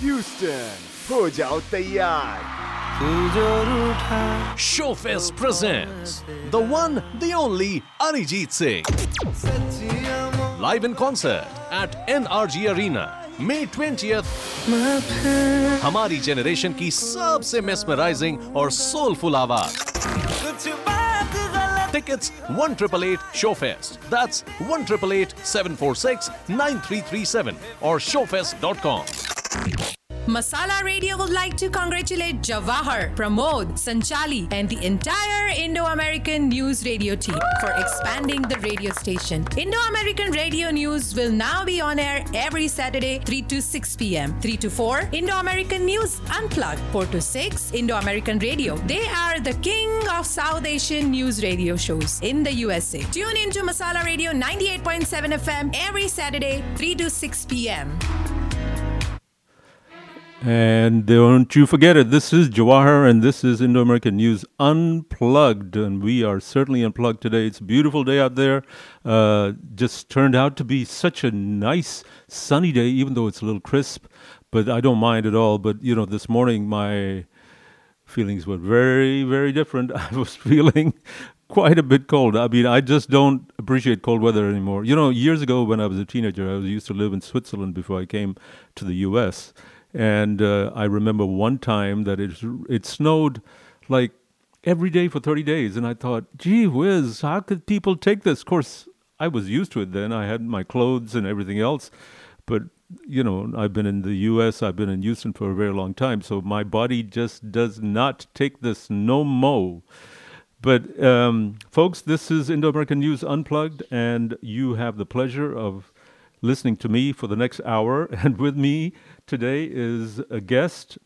Houston, हो जाओ तैयार Showfest presents the one, the only Arijit Singh. Live in concert at NRG Arena, May 20th. हमारी generation की सबसे mesmerizing और soulful आवाज Tickets one triple eight Showfest. That's one triple eight seven four six nine three three seven or showfest.com. Masala Radio would like to congratulate Jawahar, Pramod, Sanchali, and the entire Indo American News Radio team for expanding the radio station. Indo American Radio News will now be on air every Saturday, 3 to 6 p.m. 3 to 4, Indo American News Unplugged. 4 to 6, Indo American Radio. They are the king of South Asian news radio shows in the USA. Tune in to Masala Radio 98.7 FM every Saturday, 3 to 6 p.m. And don't you forget it. This is Jawahar, and this is Indo American News Unplugged. And we are certainly unplugged today. It's a beautiful day out there. Uh, just turned out to be such a nice sunny day, even though it's a little crisp. But I don't mind at all. But, you know, this morning my feelings were very, very different. I was feeling quite a bit cold. I mean, I just don't appreciate cold weather anymore. You know, years ago when I was a teenager, I was used to live in Switzerland before I came to the U.S. And uh, I remember one time that it it snowed like every day for 30 days, and I thought, gee whiz, how could people take this? Of course, I was used to it then. I had my clothes and everything else, but you know, I've been in the U.S. I've been in Houston for a very long time, so my body just does not take this no mo. But um, folks, this is Indo American News Unplugged, and you have the pleasure of listening to me for the next hour. And with me today is a guest,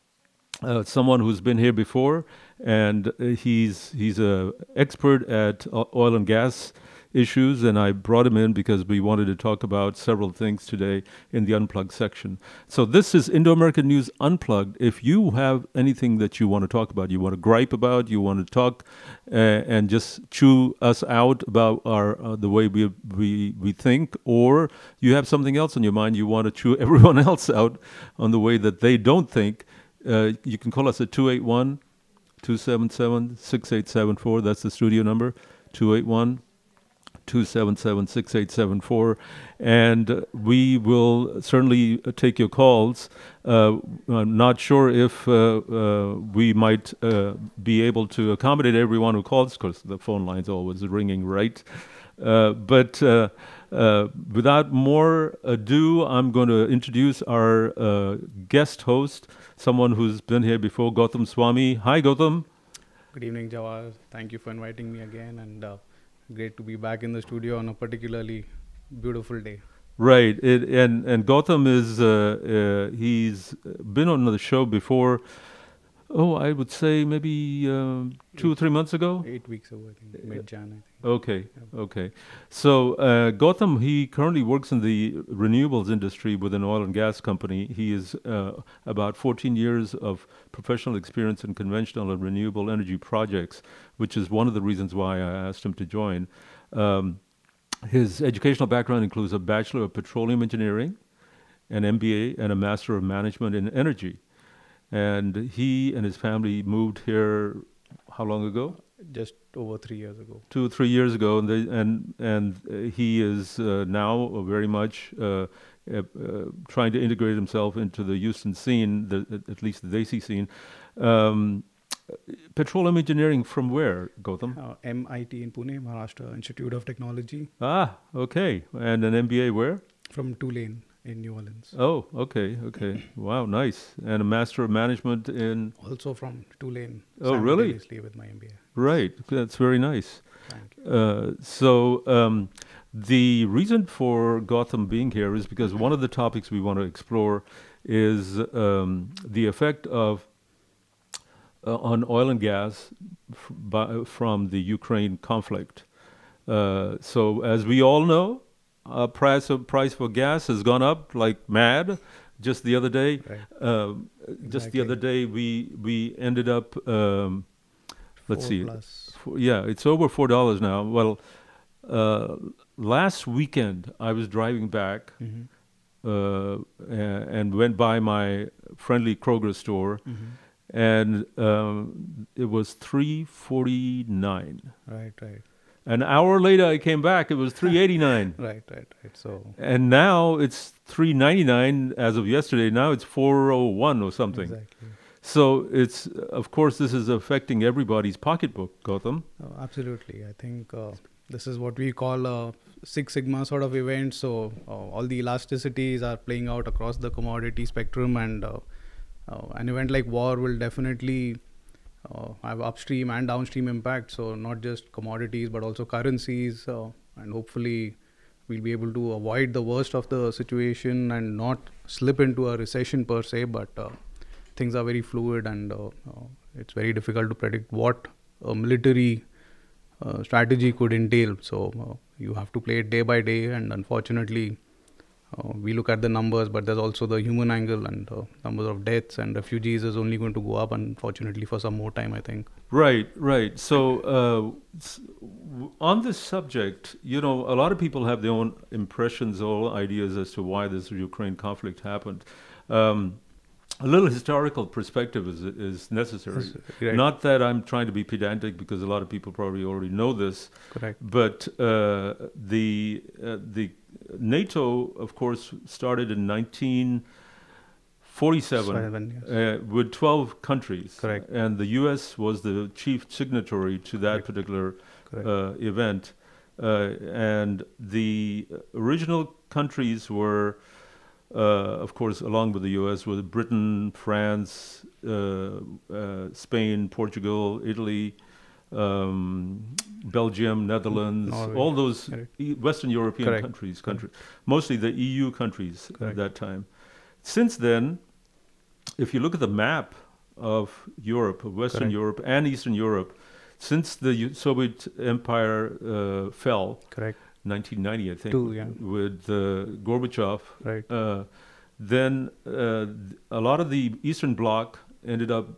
uh, someone who's been here before, and uh, he's he's a expert at oil and gas issues. And I brought him in because we wanted to talk about several things today in the unplugged section. So this is Indo American News Unplugged. If you have anything that you want to talk about, you want to gripe about, you want to talk uh, and just chew us out about our uh, the way we we we think, or you have something else on your mind, you want to chew everyone else out on the way that they don't think, uh, you can call us at 281 277 6874. That's the studio number 281 277 6874. And we will certainly take your calls. Uh, I'm not sure if uh, uh, we might uh, be able to accommodate everyone who calls because the phone line's always ringing, right? Uh, but without more ado, I'm going to introduce our guest host, someone who's been here before, Gautam Swami. Hi, Gautam. Good evening, Jawahar. Thank you for inviting me again, and uh, great to be back in the studio on a particularly beautiful day. Right, it, and and Gautam is uh, uh, he's been on the show before. Oh, I would say maybe um, two or three months ago. Eight weeks ago, I think, mid Jan. I think. Okay, okay. So uh, Gautam, he currently works in the renewables industry with an oil and gas company. He is uh, about 14 years of professional experience in conventional and renewable energy projects, which is one of the reasons why I asked him to join. Um, his educational background includes a Bachelor of Petroleum Engineering, an MBA, and a Master of Management in Energy. And he and his family moved here how long ago? Just over three years ago. two or three years ago, and they, and and uh, he is uh, now very much uh, uh, trying to integrate himself into the Houston scene, the, at- least the Desi scene. Um, petroleum engineering from where, Gautam? Uh, MIT in Pune, Maharashtra Institute of Technology, Ah, okay, and an MBA where? from Tulane in New Orleans. Oh, okay, okay. Wow, nice. And a Master of Management in Also from Tulane. Oh, really? With my MBA. right. That's very nice. Thank you. Uh, so um, the reason for Gautam being here is because one of the topics we want to explore is um, the effect of uh, on oil and gas f- by, from the Ukraine conflict. Uh, so, as we all know, uh, price of price for gas has gone up like mad. Just the other day, Right. um, just the other day, we we ended up. Um, let's Four see. Four- yeah, it's over four dollars now. Well, uh, last weekend I was driving back Mhm. uh, a- and went by my friendly Kroger store, and um, it was three forty nine. Right, right, An hour later, I came back. It was three eighty nine, right, right, right. So and now it's three ninety nine as of yesterday. Now it's four oh one or something. exactly. So it's of course this is affecting everybody's pocketbook, Gautam. Oh, absolutely. I think uh, this is what we call a Six Sigma sort of event. So uh, all the elasticities are playing out across the commodity spectrum, and uh, uh, an event like war will definitely have upstream and downstream impact. So not just commodities, but also currencies, uh, and hopefully we'll be able to avoid the worst of the situation and not slip into a recession per se. But uh, things are very fluid, and uh, uh, it's very difficult to predict what a military uh, strategy could entail. So uh, you have to play it day by day, and unfortunately, uh, we look at the numbers, but there's also the human angle, and uh, numbers of deaths and refugees is only going to go up, unfortunately, for some more time. I think. Right, right. So, uh, on this subject, you know, a lot of people have their own impressions or ideas as to why this Ukraine conflict happened. Um, a little historical perspective is, is necessary. Right. Not that I'm trying to be pedantic, because a lot of people probably already know this. Correct. But uh, the uh, the NATO, of course, started in 1947 Seven, yes. uh, with 12 countries. Correct. And the U.S. was the chief signatory to that Correct. particular Correct. uh, event. Uh, and the original countries were, of course, along with the U.S., were Britain, France, uh, uh, Spain, Portugal, Italy, um, Belgium, Netherlands, Norway. all those Correct. e- Western European Correct. countries, country, mostly the EU countries at that time. Since then, if you look at the map of Europe, of Western Correct. Europe and Eastern Europe, since the Soviet Empire uh, fell, Correct. 1990, I think, Two, yeah. with uh, Gorbachev, Right. uh, then uh, a lot of the Eastern Bloc ended up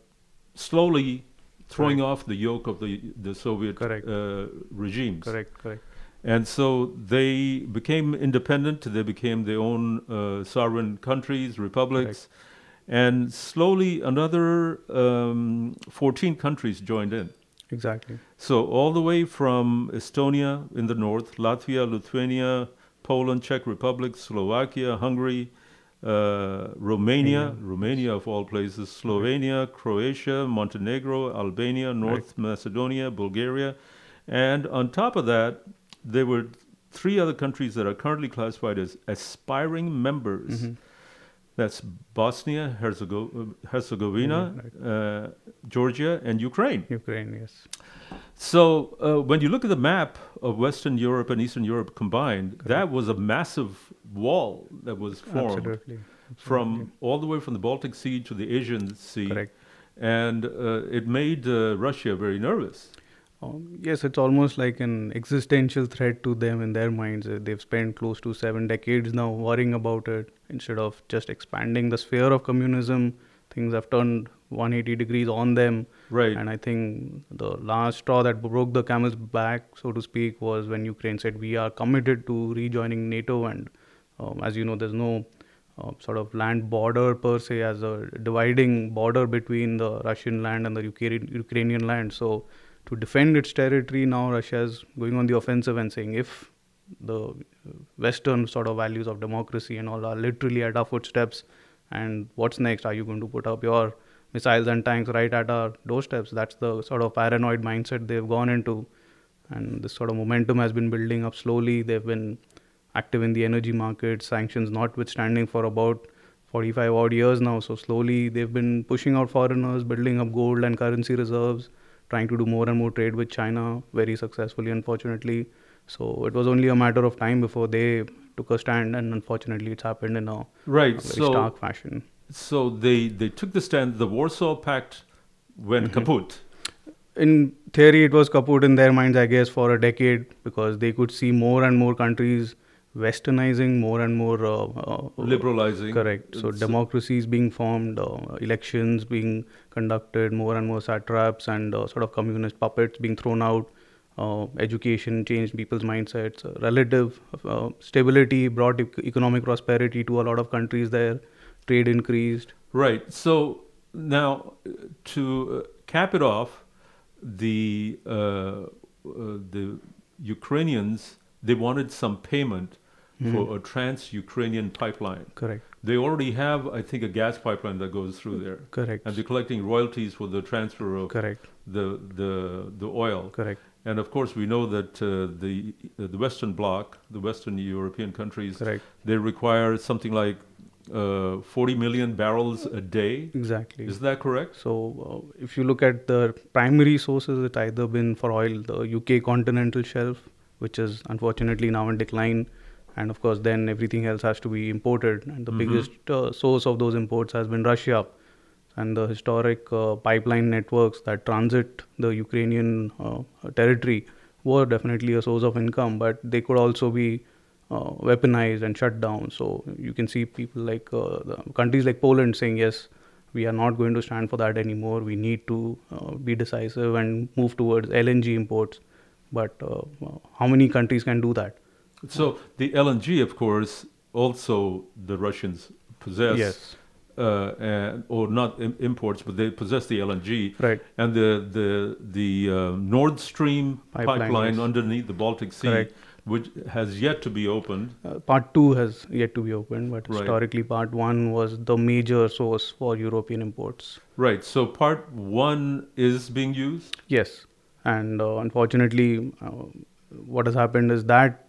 slowly throwing off the yoke of the the Soviet Correct. uh, regimes. Correct. Correct. And so they became independent. They became their own uh, sovereign countries, republics, and slowly another um, 14 countries joined in. Exactly. So all the way from Estonia in the north, Latvia, Lithuania, Poland, Czech Republic, Slovakia, Hungary, uh, Romania, Romania of all places, Slovenia, Croatia, Montenegro, Albania, North Macedonia, Bulgaria, and on top of that, there were three other countries that are currently classified as aspiring members. That's Bosnia, Herzego- Herzegovina, uh, Georgia, and Ukraine. Ukraine. Yes. So uh, when you look at the map of Western Europe and Eastern Europe combined, that was a massive wall that was formed Absolutely. from all the way from the Baltic Sea to the Asian Sea, Correct. and uh, it made uh, Russia very nervous. Um, yes, it's almost like an existential threat to them in their minds. Uh, They've spent close to seven decades now worrying about it instead of just expanding the sphere of communism. Things have turned 180 degrees on them. Right. And I think the last straw that broke the camel's back, so to speak, was when Ukraine said we are committed to rejoining NATO. And um, as you know, there's no uh, sort of land border per se as a dividing border between the Russian land and the Ukra- Ukrainian land. So to defend its territory, now Russia is going on the offensive and saying if the Western sort of values of democracy and all are literally at our footsteps, and what's next? Are you going to put up your missiles and tanks right at our doorsteps? That's the sort of paranoid mindset they've gone into, and this sort of momentum has been building up slowly. They've been active in the energy market, sanctions notwithstanding, for about 45 odd years now. So slowly they've been pushing out foreigners, building up gold and currency reserves, trying to do more and more trade with China very successfully, unfortunately. So it was only a matter of time before they took a stand, and unfortunately, it's happened in a, Right. a very So stark fashion. so they they took the stand. The Warsaw Pact went Mm-hmm. kaput. In theory, it was kaput in their minds, I guess, for a decade because they could see more and more countries westernizing, more and more uh, uh, Liberalizing. Correct. So It's- democracies being formed, uh, elections being conducted, more and more satraps and uh, sort of communist puppets being thrown out. uh, education changed people's mindsets. Uh, relative uh, stability brought e- economic prosperity to a lot of countries there. Trade increased. Right. So now, to cap it off, the uh, uh, the Ukrainians they wanted some payment for a trans-Ukrainian pipeline. Correct. They already have, I think, a gas pipeline that goes through there. Correct. And they're collecting royalties for the transfer of Correct. the the the oil. Correct. And of course, we know that uh, the uh, the Western Bloc, the Western European countries, Correct. they require something like uh, 40 million barrels a day. Exactly. Is that correct? So, uh, if you look at the primary sources, it's either been for oil, the UK continental shelf, which is unfortunately now in decline, and of course, then everything else has to be imported. And the biggest uh, source of those imports has been Russia. And the historic uh, pipeline networks that transit the Ukrainian uh, territory were definitely a source of income, but they could also be uh, weaponized and shut down. So you can see people like uh, the countries like Poland saying, yes, we are not going to stand for that anymore. We need to uh, be decisive and move towards LNG imports. But uh, how many countries can do that? So the LNG, of course, also the Russians possess. Yes. Uh, and, or not Im- imports, but they possess the LNG. Right. And the the the uh, Nord Stream Pipeline, pipeline, underneath the Baltic Sea, Correct. which has yet to be opened. Uh, part two has yet to be opened, but Right. historically, part one was the major source for European imports. Right. So part one is being used. Yes, and uh, unfortunately, uh, what has happened is that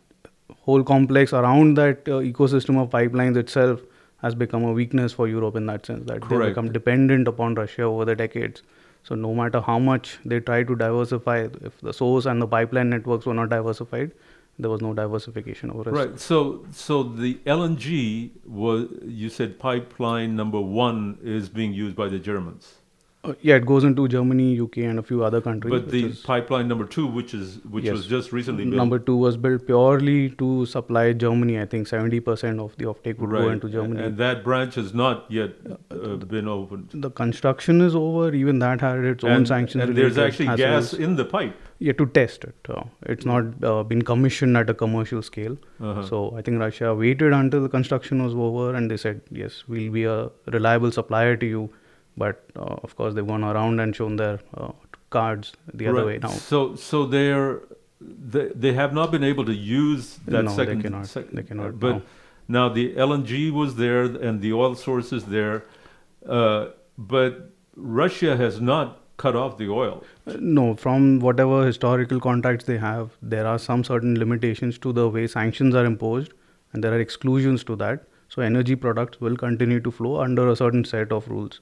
whole complex around that uh, ecosystem of pipelines itself has become a weakness for Europe in that sense that they Correct. become dependent upon Russia over the decades. So no matter how much they try to diversify, if the source and the pipeline networks were not diversified, there was no diversification over us. Right. So so the LNG was you said pipeline number one is being used by the Germans, Uh, yeah, it goes into Germany, UK, and a few other countries. but the is- pipeline number two, which is which Yes. was just recently built, Number two was built purely to supply Germany. I think 70% of the offtake would go into Germany. and that branch has not yet uh, been opened. the construction is over. Even that had its own and, sanctions. and there's actually gas in the pipe. Yeah, to test it. Uh, it's not uh, been commissioned at a commercial scale. Uh-huh. So I think Russia waited until the construction was over, and they said, "Yes, we'll be a reliable supplier to you." But uh, of course, they've gone around and shown their uh, cards the other Right. way now. So so they're they, they have not been able to use that No, they second. cannot. sec- They cannot, But no. now the LNG was there and the oil source is there, uh, but Russia has not cut off the oil. Uh, No, from whatever historical contacts they have, there are some certain limitations to the way sanctions are imposed, and there are exclusions to that. So, energy products will continue to flow under a certain set of rules.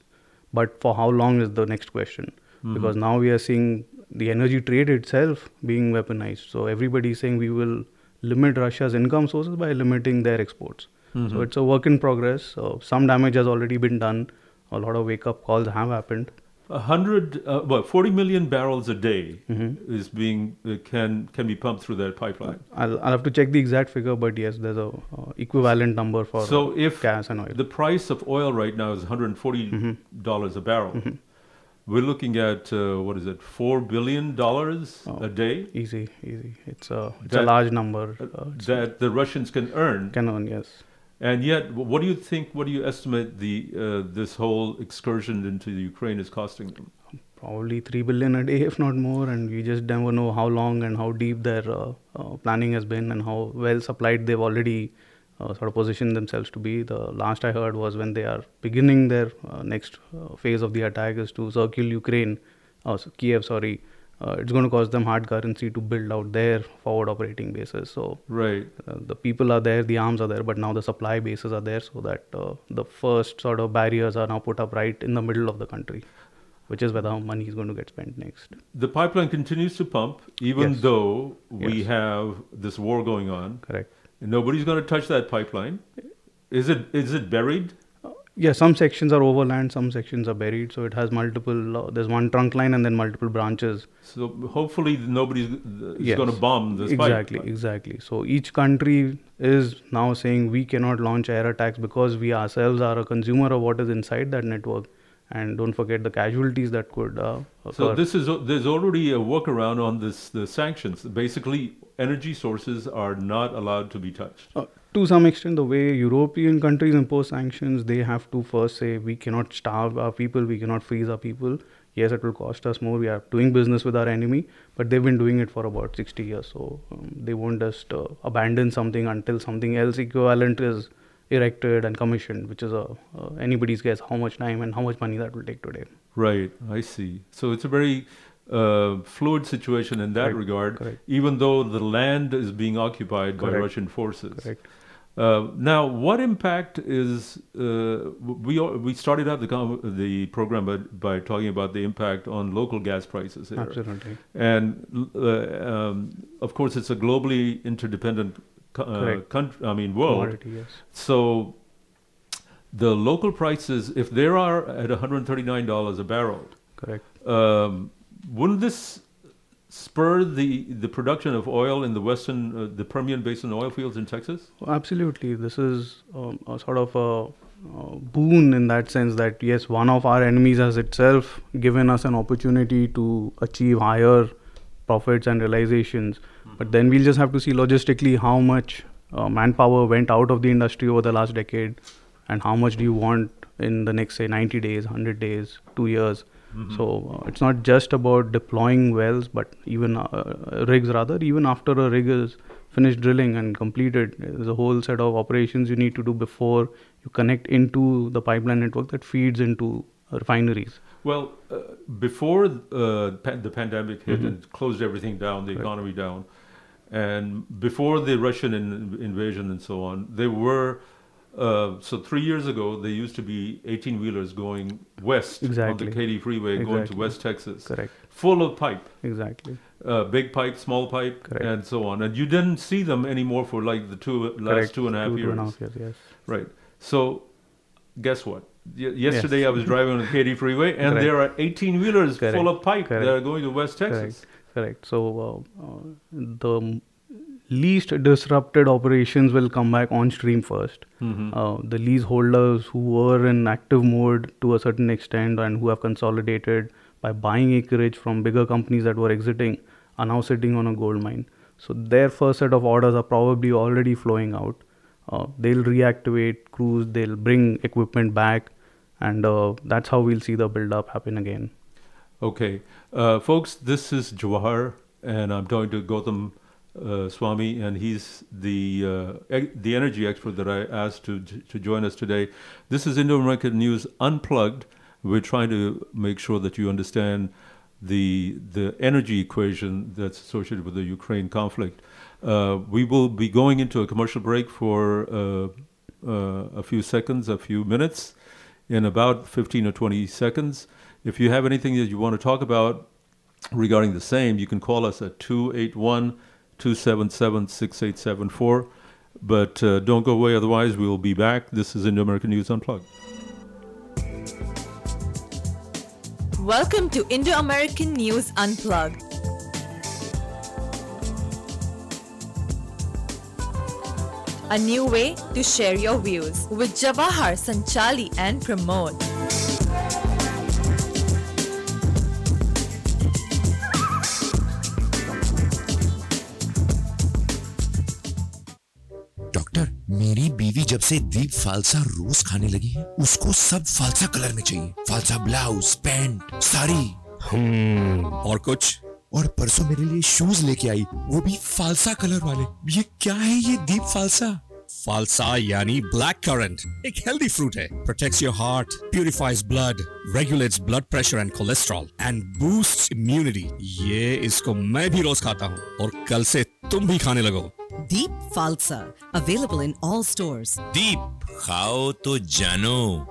But for how long is the next question? Hmm. Because now we are seeing the energy trade itself being weaponized. So, everybody is saying we will limit Russia's income sources by limiting their exports. Hmm, so, hmm. it's a work in progress. so some damage has already been done, a lot of wake up calls have happened. A hundred, uh, what, forty million barrels a day Mm-hmm. is being uh, can can be pumped through that pipeline. I'll, I'll have to check the exact figure, but yes, there's a uh, equivalent number for So uh, if gas and oil. the price of oil right now is one hundred and forty dollars a barrel, we're looking at uh, what is it, four billion dollars Oh. a day easy, easy. It's a it's That- a large number. Uh, that the Russians can earn. can earn yes. And yet, what do you think? What do you estimate the uh, this whole excursion into Ukraine is costing them? Probably three billion a day, if not more, and we just never know how long and how deep their uh, uh, planning has been and how well supplied they've already uh, sort of positioned themselves to be. The last I heard was when they are beginning their uh, next uh, phase of the attack is to circle Ukraine, so Kiev, sorry. Uh, it's going to cost them hard currency to build out their forward operating bases. So Right. uh, the people are there, the arms are there, but now the supply bases are there, so that uh, the first sort of barriers are now put up right in the middle of the country, which is where the money is going to get spent next. The pipeline continues to pump, even Yes. though we Yes. have this war going on. Correct. Nobody's going to touch that pipeline. Is it? Is it buried? Yeah, some sections are overland, some sections are buried, so it has multiple. Uh, there's one trunk line and then multiple branches. So hopefully nobody's is Yes. going to bomb this exactly, pipe. exactly. So each country is now saying we cannot launch air attacks because we ourselves are a consumer of what is inside that network, and don't forget the casualties that could uh, occur. So this is there's already a workaround on this the sanctions. Basically, energy sources are not allowed to be touched. Uh, to some extent, the way European countries impose sanctions, they have to first say we cannot starve our people, we cannot freeze our people. Yes, it will cost us more. We are doing business with our enemy, but they've been doing it for about 60 years. So um, they won't just uh, abandon something until something else equivalent is erected and commissioned, which is a uh, anybody's guess how much time and how much money that will take today. Right, I see. So it's a very uh, fluid situation in that Correct, regard, correct. even though the land is being occupied by Russian forces. Uh, now, what impact is uh, we we started out the the program by, by talking about the impact on local gas prices here, Absolutely. and uh, um, of course it's a globally interdependent uh, country. I mean, world. Commodity, yes. So the local prices, if they are at $139 a barrel, Correct. um, wouldn't this spur the the production of oil in the western, uh, the Permian Basin oil fields in Texas? Absolutely. This is um, a sort of a, uh boon in that sense that, yes, one of our enemies has itself given us an opportunity to achieve higher profits and realizations. But then we'll just have to see logistically how much uh, manpower went out of the industry over the last decade and how much do you want in the next, say, 90 days, 100 days, two years. So uh, it's not just about deploying wells, but even uh, rigs rather. Even after a rig is finished drilling and completed, there's a whole set of operations you need to do before you connect into the pipeline network that feeds into refineries. Well, uh, before uh, pa- the pandemic hit Mhm. and closed everything down, the Correct. economy down, and before the Russian in- invasion and so on, there were. Uh, so three years ago, there used to be 18 wheelers going west Exactly. on the Katy Freeway, going to West Texas, Correct. full of pipe, Exactly. uh, big pipe, small pipe, Correct. and so on. And you didn't see them anymore for like the two last Correct. two and a half Two- years. Two and a half years, yes. Right. So, guess what? Y- yesterday I was driving on the Katy Freeway, and there are 18 wheelers full of pipe that are going to West Texas. Correct. So uh, uh, the least disrupted operations will come back on stream first. Mhm. Uh, the leaseholders who were in active mode to a certain extent and who have consolidated by buying acreage from bigger companies that were exiting are now sitting on a gold mine. So their first set of orders are probably already flowing out. Uh, they'll reactivate crews, they'll bring equipment back, and uh, that's how we'll see the build up happen again. Okay, uh, folks, this is Jawahar, and I'm talking to Gautam uh, Swami, and he's the uh, the energy expert that I asked to to join us today. This is Indo American News Unplugged. We're trying to make sure that you understand the the energy equation that's associated with the Ukraine conflict. Uh, we will be going into a commercial break for uh, uh, a few seconds, a few minutes, in about 15 or 20 seconds. If you have anything that you want to talk about regarding the same, you can call us at 281 277 6874. But uh, don't go away, otherwise, we'll be back. This is Indo American News Unplugged. Welcome to Indo American News Unplugged. A new way to share your views with Jawahar, Sanchali, and Pramod. से दीप फालसा रोज खाने लगी है। उसको सब फालसा colour में चाहिए। फालसा blouse pant sari. हम्म। और कुछ? और परसों मेरे लिए शूज़ लेके आई। वो भी फालसा कलर वाले। ये क्या है ये दीप फालसा फालसा यानी ब्लैक करंट एक हेल्दी फ्रूट है। Protects your heart purifies blood regulates blood pressure and cholesterol and boost immunity ये इसको मैं भी रोज खाता हूँ। और कल से तुम भी खाने लगो। Deep Falsa. Available in all stores. Deep, khao to jano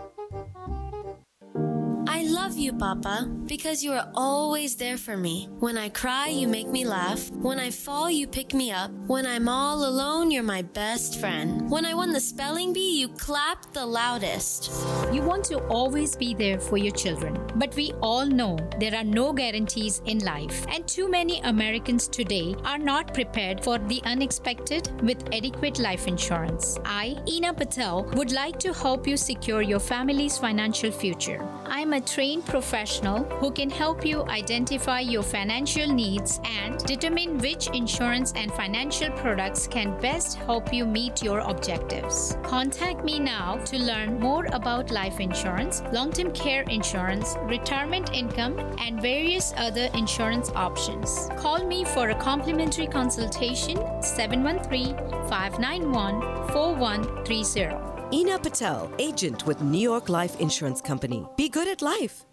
you, Papa, because you are always there for me. When I cry, you make me laugh. When I fall, you pick me up. When I'm all alone, you're my best friend. When I won the spelling bee, you clapped the loudest. You want to always be there for your children, but we all know there are no guarantees in life, and too many Americans today are not prepared for the unexpected with adequate life insurance. I, Ina Patel, would like to help you secure your family's financial future. I'm a trained professional who can help you identify your financial needs and determine which insurance and financial products can best help you meet your objectives. Contact me now to learn more about life insurance, long term care insurance, retirement income, and various other insurance options. Call me for a complimentary consultation 713 591 4130. Ina Patel, agent with New York Life Insurance Company. Be good at life.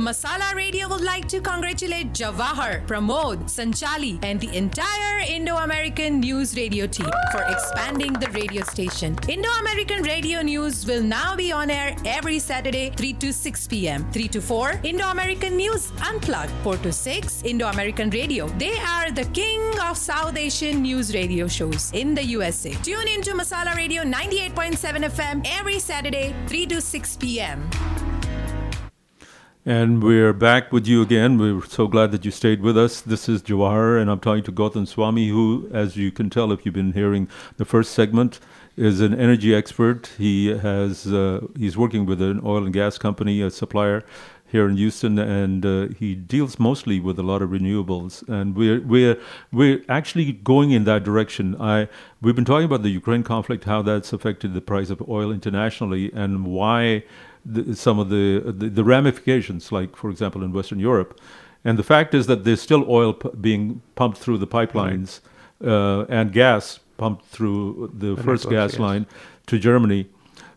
Masala Radio would like to congratulate Jawahar, Pramod, Sanchali, and the entire Indo American News Radio team for expanding the radio station. Indo American Radio News will now be on air every Saturday, 3 to 6 p.m. 3 to 4, Indo American News Unplugged. 4 to 6, Indo American Radio. They are the king of South Asian news radio shows in the USA. Tune in to Masala Radio 98.7 FM every Saturday, 3 to 6 p.m. And we're back with you again. We're so glad that you stayed with us. This is Jawahar, and I'm talking to Gautam Swami, who, as you can tell if you've been hearing the first segment, is an energy expert. He has uh, he's working with an oil and gas company, a supplier here in Houston, and uh, he deals mostly with a lot of renewables. And we're we're we're actually going in that direction. I we've been talking about the Ukraine conflict, how that's affected the price of oil internationally, and why the, some of the, the, the ramifications, like for example in Western Europe, and the fact is that there's still oil p- being pumped through the pipelines uh, and gas pumped through the, The first gas yes. line to Germany.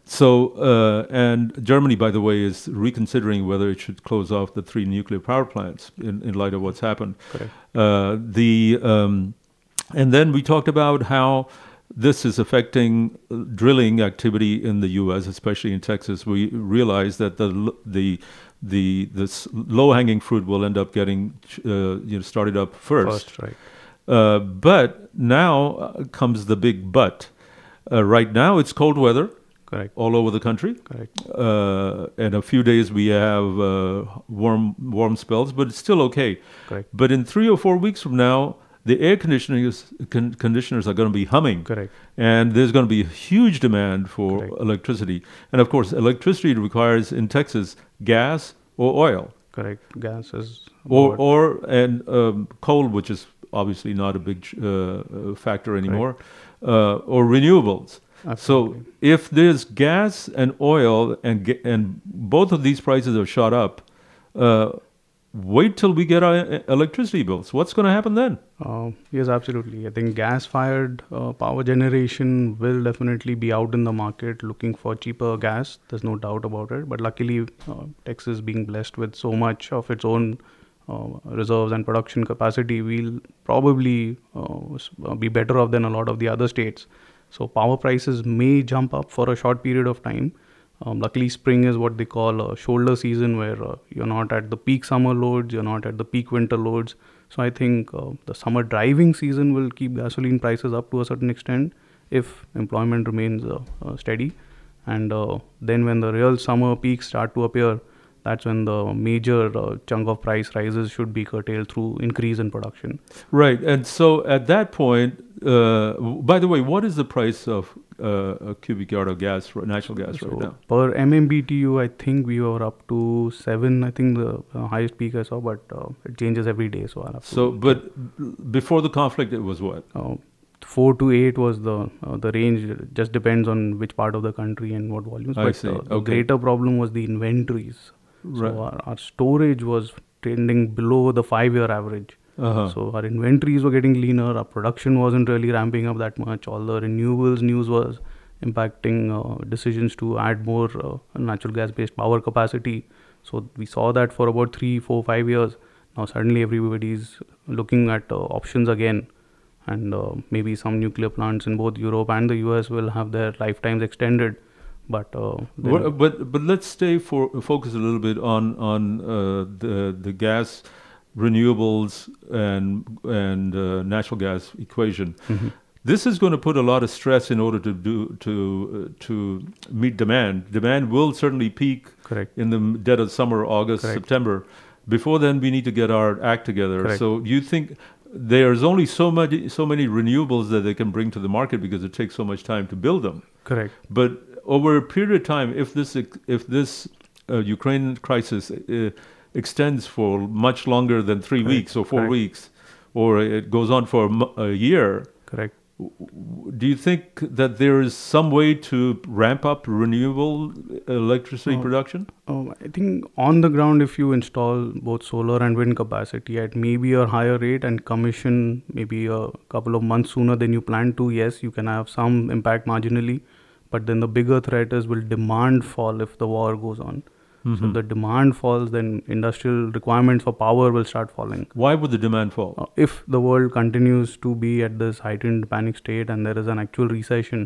So, uh, and Germany, by the way, is reconsidering whether it should close off the three nuclear power plants in, in light of what's happened. Correct. Uh, the um, and then we talked about how this is affecting uh, drilling activity in the U.S., especially in Texas. We realize that the the the this low hanging fruit will end up getting uh, you know started up first. First, right. Uh, but now uh, comes the big but. Uh, right now it's cold weather. Correct. All over the country. Correct. Uh, in a few days we have uh, warm warm spells, but it's still okay. Correct. But in three or four weeks from now, the air conditioners con- conditioners are going to be humming. Correct. And there's going to be a huge demand for electricity. And of course, electricity requires in Texas gas or oil Correct. Gas is or or and um, coal, which is obviously not a big uh, uh, factor anymore, uh, or renewables. So if there's gas and oil and and both of these prices have shot up, uh, wait till we get our uh, electricity bills. What's going to happen then? Uh, yes, absolutely. I think gas-fired uh, power generation will definitely be out in the market looking for cheaper gas. There's no doubt about it. But luckily, uh, Texas being blessed with so much of its own uh, reserves and production capacity, will probably uh, be better off than a lot of the other states. So power prices may jump up for a short period of time. Um, luckily, spring is what they call a shoulder season, where uh, you're not at the peak summer loads, you're not at the peak winter loads. So I think uh, the summer driving season will keep gasoline prices up to a certain extent if employment remains uh, steady. And then when the real summer peaks start to appear, that's when the major uh, chunk of price rises should be curtailed through increase in production. Right, and so at that point, uh, by the way, what is the price of uh, a cubic yard of gas, natural gas, right now? per MMBTU, I think we were up to seven. I think the highest peak I saw, but uh, it changes every day. So I'll have So, but before the conflict, it was what? Uh, four to eight was the uh, the range. It just depends on which part of the country and what volumes. I but see. Uh, the Okay. greater problem was the inventories. Right. So our, our storage was trending below the five-year average. Uh-huh. So our inventories were getting leaner. Our production wasn't really ramping up that much. All the renewables news was impacting uh, decisions to add more uh, natural gas-based power capacity. So we saw that for about three, four, five years. Now suddenly everybody's looking at uh, options again, and uh, maybe some nuclear plants in both Europe and the US will have their lifetimes extended. But uh, What, but but let's stay for focus a little bit on on uh, the the gas renewables and and uh, natural gas equation. Mhm. This is going to put a lot of stress in order to do to uh, to meet demand. Demand will certainly peak Correct. in the dead of summer, August, Correct. September. Before then, we need to get our act together. Correct. So, you think there's only so much, so many renewables that they can bring to the market because it takes so much time to build them. Correct. But over a period of time, if this if this uh, Ukraine crisis uh, extends for much longer than three Correct. weeks or four Correct. weeks, or it goes on for a, a year, Correct. do you think that there is some way to ramp up renewable electricity Uh, production? Um, I think on the ground, if you install both solar and wind capacity at maybe a higher rate and commission maybe a couple of months sooner than you plan to, yes, you can have some impact marginally. But then the bigger threat is will demand fall if the war goes on. So Mhm. if the demand falls, then industrial requirements for power will start falling. Why would the demand fall? Uh, if the world continues to be at this heightened panic state and there is an actual recession,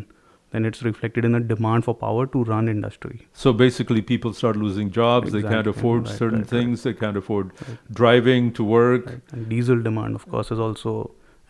then it's reflected in the demand for power to run industry. So basically, people start losing jobs. They can't afford right, certain right, right. things. They can't afford driving to work. And diesel demand, of course, is also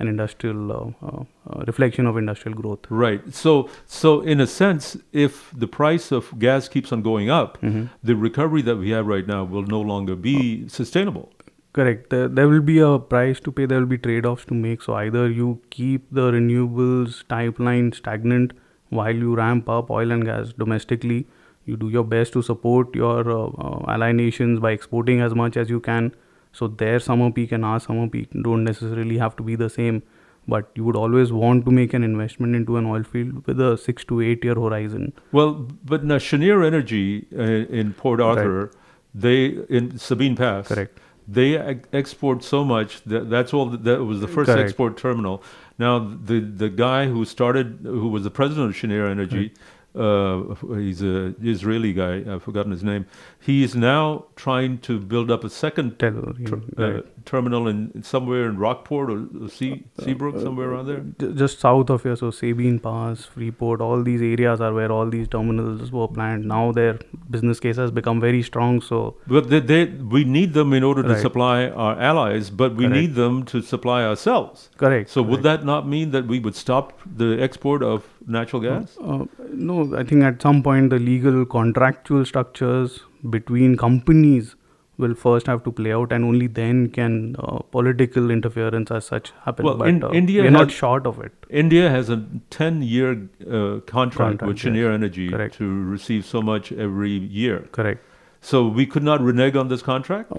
an industrial uh, uh, uh, reflection of industrial growth. Right. So, so in a sense, if the price of gas keeps on going up, Mhm. the recovery that we have right now will no longer be sustainable. Correct. There, there will be a price to pay. There will be trade-offs to make. So either you keep the renewables pipeline stagnant while you ramp up oil and gas domestically. You do your best to support your uh, uh, ally nations by exporting as much as you can. So their summer peak and our summer peak don't necessarily have to be the same. But you would always want to make an investment into an oil field with a six to eight year horizon. Well, but now Cheniere Energy uh, in Port Arthur, they in Sabine Pass, Correct. They ex- export so much that that's all. That was the first Correct. export terminal. Now the the guy who started, who was the president of Cheniere Energy, uh, he's a Israeli guy. I've forgotten his name. He is now trying to build up a second ter- uh, terminal in somewhere in Rockport or Sea, Seabrook, somewhere around there. Just south of here, so Sabine Pass, Freeport, all these areas are where all these terminals were planned. Now their business case has become very strong. So But they, they, we need them in order to Right. supply our allies, but we Correct. need them to supply ourselves. Correct, So would that not mean that we would stop the export of natural gas? Uh, no, I think at some point the legal contractual structures between companies will first have to play out, and only then can uh, political interference as such happen. well, but in, uh, India we're not short of it. India has a ten-year uh, contract, Contract, with yes. Energy Correct. to receive so much every year. Correct. So we could not renege on this contract.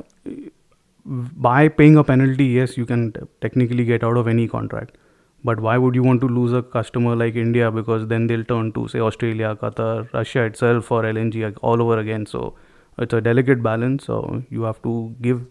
by paying a penalty, yes, you can t- technically get out of any contract. But why would you want to lose a customer like India? Because then they'll turn to, say, Australia, Qatar, Russia itself for LNG all over again. So it's a delicate balance. So you have to give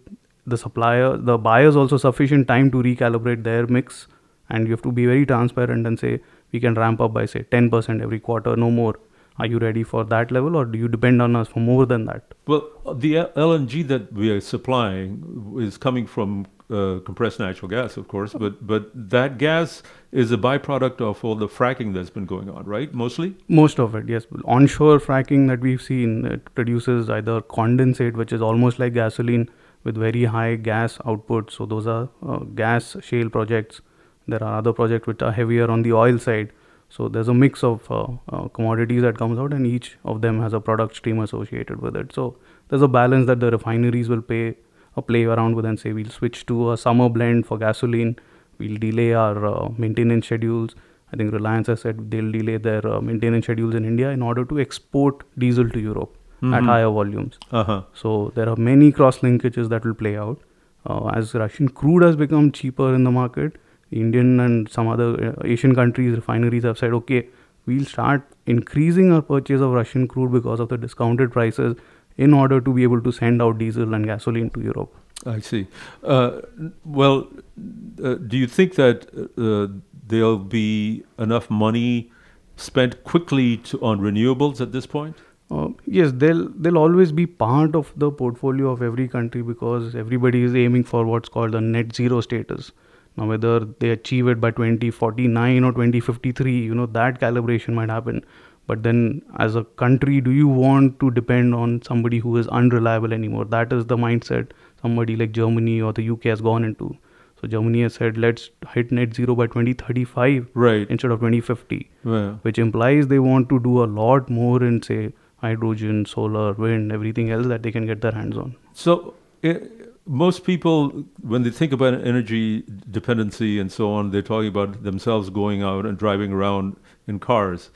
the supplier, the buyers also sufficient time to recalibrate their mix. And you have to be very transparent and say, we can ramp up by, say, 10% every quarter, no more. Are you ready for that level or do you depend on us for more than that? Well, the LNG that we are supplying is coming from uh, compressed natural gas, of course, but but that gas is a byproduct of all the fracking that's been going on, right? Mostly. Most of it, yes. Onshore fracking that we've seen, it produces either condensate, which is almost like gasoline with very high gas output. So those are uh, gas shale projects. There are other projects which are heavier on the oil side. So there's a mix of uh, uh, commodities that comes out, and each of them has a product stream associated with it. So there's a balance that the refineries will pay or play around with and say we'll switch to a summer blend for gasoline. We'll delay our uh, maintenance schedules. I think Reliance has said they'll delay their uh, maintenance schedules in India in order to export diesel to Europe at Mhm. higher volumes. Uh-huh. So there are many cross linkages that will play out. Uh, as Russian crude has become cheaper in the market, Indian and some other uh, Asian countries refineries have said, okay, we'll start increasing our purchase of Russian crude because of the discounted prices in order to be able to send out diesel and gasoline to Europe. I see. Uh, well, uh, do you think that uh, there'll be enough money spent quickly to, on renewables at this point? Uh, yes, they'll they'll always be part of the portfolio of every country because everybody is aiming for what's called a net zero status. Now, whether they achieve it by 2049 or 2053, you know that calibration might happen. But then, as a country, do you want to depend on somebody who is unreliable anymore? That is the mindset somebody like Germany or the UK has gone into. So Germany has said let's hit net zero by 2035 right. instead of 2050, Yeah. which implies they want to do a lot more in say hydrogen, solar, wind, everything else that they can get their hands on. So, eh, most people, when they think about energy dependency and so on, they're talking about themselves going out and driving around in cars.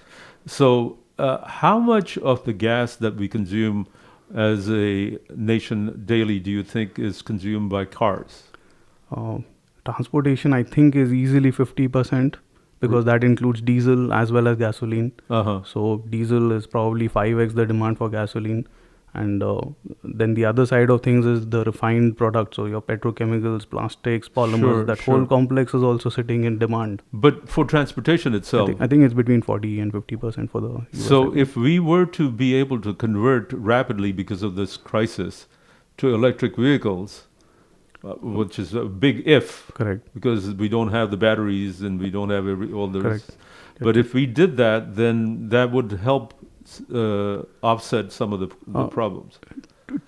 So, uh, how much of the gas that we consume as a nation daily do you think is consumed by cars? Uh, transportation, I think, is easily 50% because that includes diesel as well as gasoline. Uh-huh. So diesel is probably 5x the demand for gasoline. And uh, then the other side of things is the refined products. So your petrochemicals, plastics, polymers, Sure, that sure. whole complex is also sitting in demand. But for transportation I itself, think, I think it's between 40 and 50% for the US So, segment. if we were to be able to convert rapidly because of this crisis to electric vehicles, uh, which is a big if, Correct. because we don't have the batteries and we don't have every, all the. Correct. But if we did that, then that would help uh, offset some of the, the Uh, problems.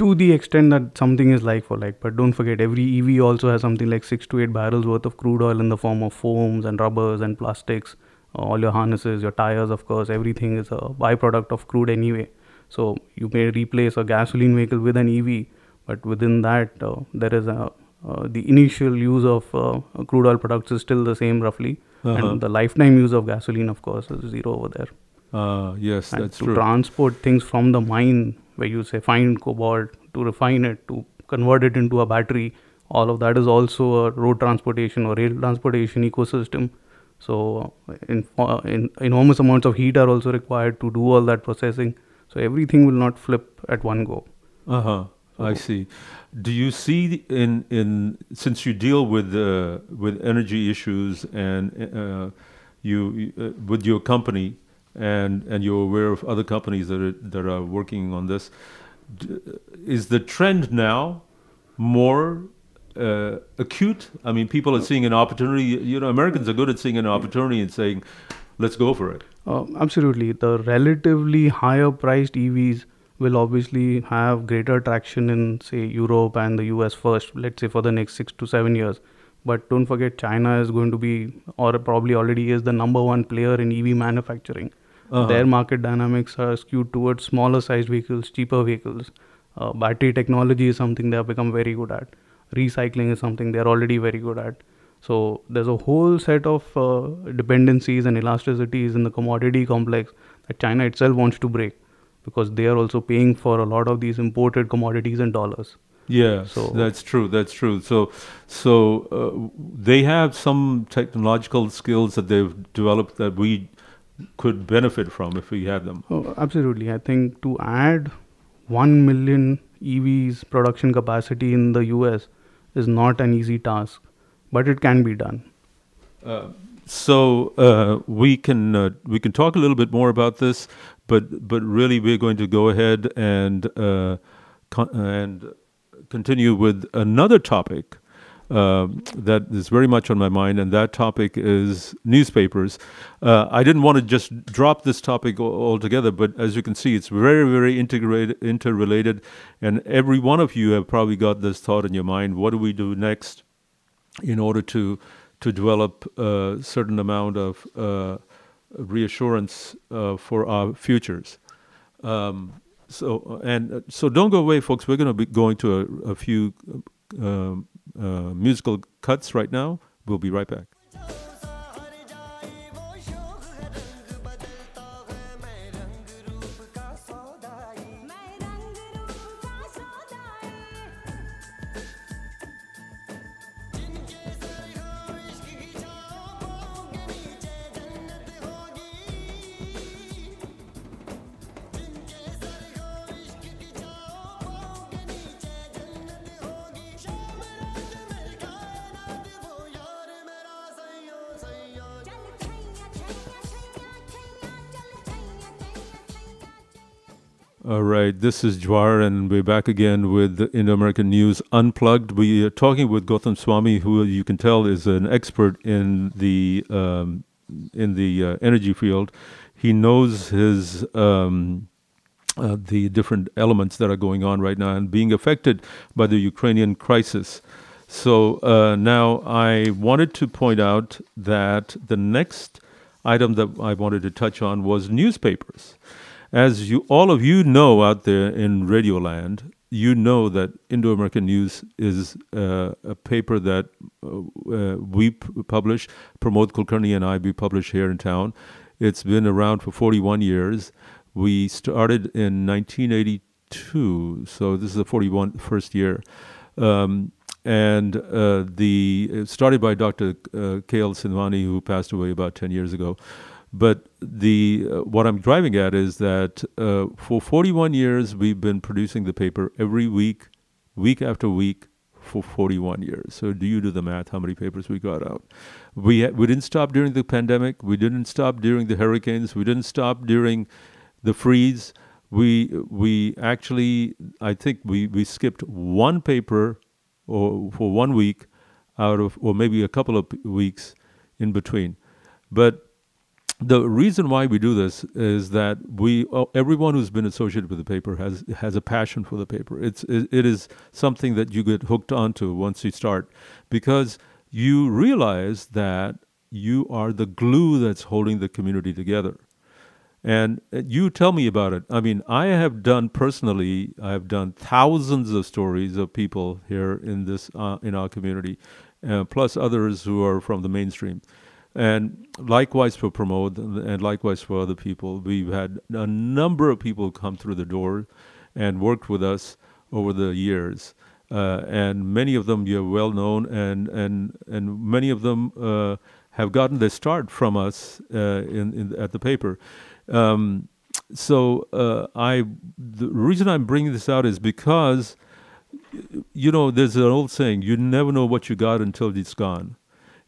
to- the extent that something is like for like but don't forget every ev also has something like 6 to 8 barrels worth of crude oil in the form of foams and rubbers and plastics uh, all your harnesses your tires of course everything is a byproduct of crude anyway so you may replace a gasoline vehicle with an ev but within that uh, there is a uh, the initial use of uh, crude oil products is still the same roughly Uh-huh. and the lifetime use of gasoline of course is zero over there Uh, yes, and that's to true. transport things from the mine where you say find cobalt to refine it to convert it into a battery all of that is also a road transportation or rail transportation ecosystem so in, uh, in, enormous amounts of heat are also required to do all that processing so everything will not flip at one go Uh huh. I see. Do you see in in since you deal with uh, with energy issues and uh, you uh, with your company and and you're aware of other companies that are that are working on this, is the trend now more uh, acute? I mean, people are seeing an opportunity. You know, Americans are good at seeing an opportunity and saying, "Let's go for it." Uh, absolutely. The relatively higher priced EVs will obviously have greater traction in, say, Europe and the US first, let's say for the next six to seven years. But don't forget, China is going to be, or probably already is, the number one player in EV manufacturing. Uh-huh. Their market dynamics are skewed towards smaller sized vehicles, cheaper vehicles. Uh, battery technology is something they have become very good at. Recycling is something they're already very good at. So there's a whole set of uh, dependencies and elasticities in the commodity complex that China itself wants to break because they are also paying for a lot of these imported commodities in dollars. Yes, So- that's true. That's true. So, so uh, they have some technological skills that they've developed that we could benefit from if we had them. Oh, absolutely. I think to add 1 million EVs production capacity in the US is not an easy task, but it can be done. Uh, so uh, we can uh, we can talk a little bit more about this, but but really we're going to go ahead and uh, con- and continue with another topic um, that is very much on my mind, and that topic is newspapers. Uh, I didn't want to just drop this topic altogether, but as you can see, it's very, very integrated, interrelated, and every one of you have probably got this thought in your mind: What do we do next in order to to develop a certain amount of uh, reassurance uh, for our futures? Um, so and uh, so, don't go away, folks. We're going to be going to a, a few uh, Uh, uh, musical cuts right now. We'll be right back. This is Jawahar, and we're back again with the Indo American News Unplugged. We are talking with Gautam Swami, who you can tell is an expert in the um, in the uh, energy field. He knows his um, uh, the different elements that are going on right now and being affected by the Ukrainian crisis. So uh, now I wanted to point out that the next item that I wanted to touch on was newspapers. As you, all of you know out there in Radioland, you know that Indo American News is uh, a paper that uh, uh we p- publish, Pramod Kulkarni and I, we publish here in town. It's been around for 41 years. We started in 1982, so this is the 41 first year. Um, and uh, the started by Dr. Uh, K.L. Sindhwani, who passed away about 10 years ago. But the uh, what I'm driving at is that uh, for 41 years we've been producing the paper every week, week after week for 41 years. So do you do the math? How many papers we got out? We we didn't stop during the pandemic. We didn't stop during the hurricanes. We didn't stop during the freeze. We we actually I think we we skipped one paper or for one week out of or maybe a couple of weeks in between. But the reason why we do this is that we uh, everyone who's been associated with the paper has has a passion for the paper. It's it, is something that you get hooked onto once you start because you realize that you are the glue that's holding the community together. And uh, you tell me about it. I mean, I have done personally. I have done thousands of stories of people here in this uh, in our community, uh, plus others who are from the mainstream. And likewise for Pramod and likewise for other people. We've had a number of people come through the door and worked with us over the years. Uh, and many of them you're well known, and, and, and many of them uh, have gotten their start from us uh, in, in, at the paper. Um, so uh, I, the reason I'm bringing this out is because, you know, there's an old saying: you never know what you got until it's gone.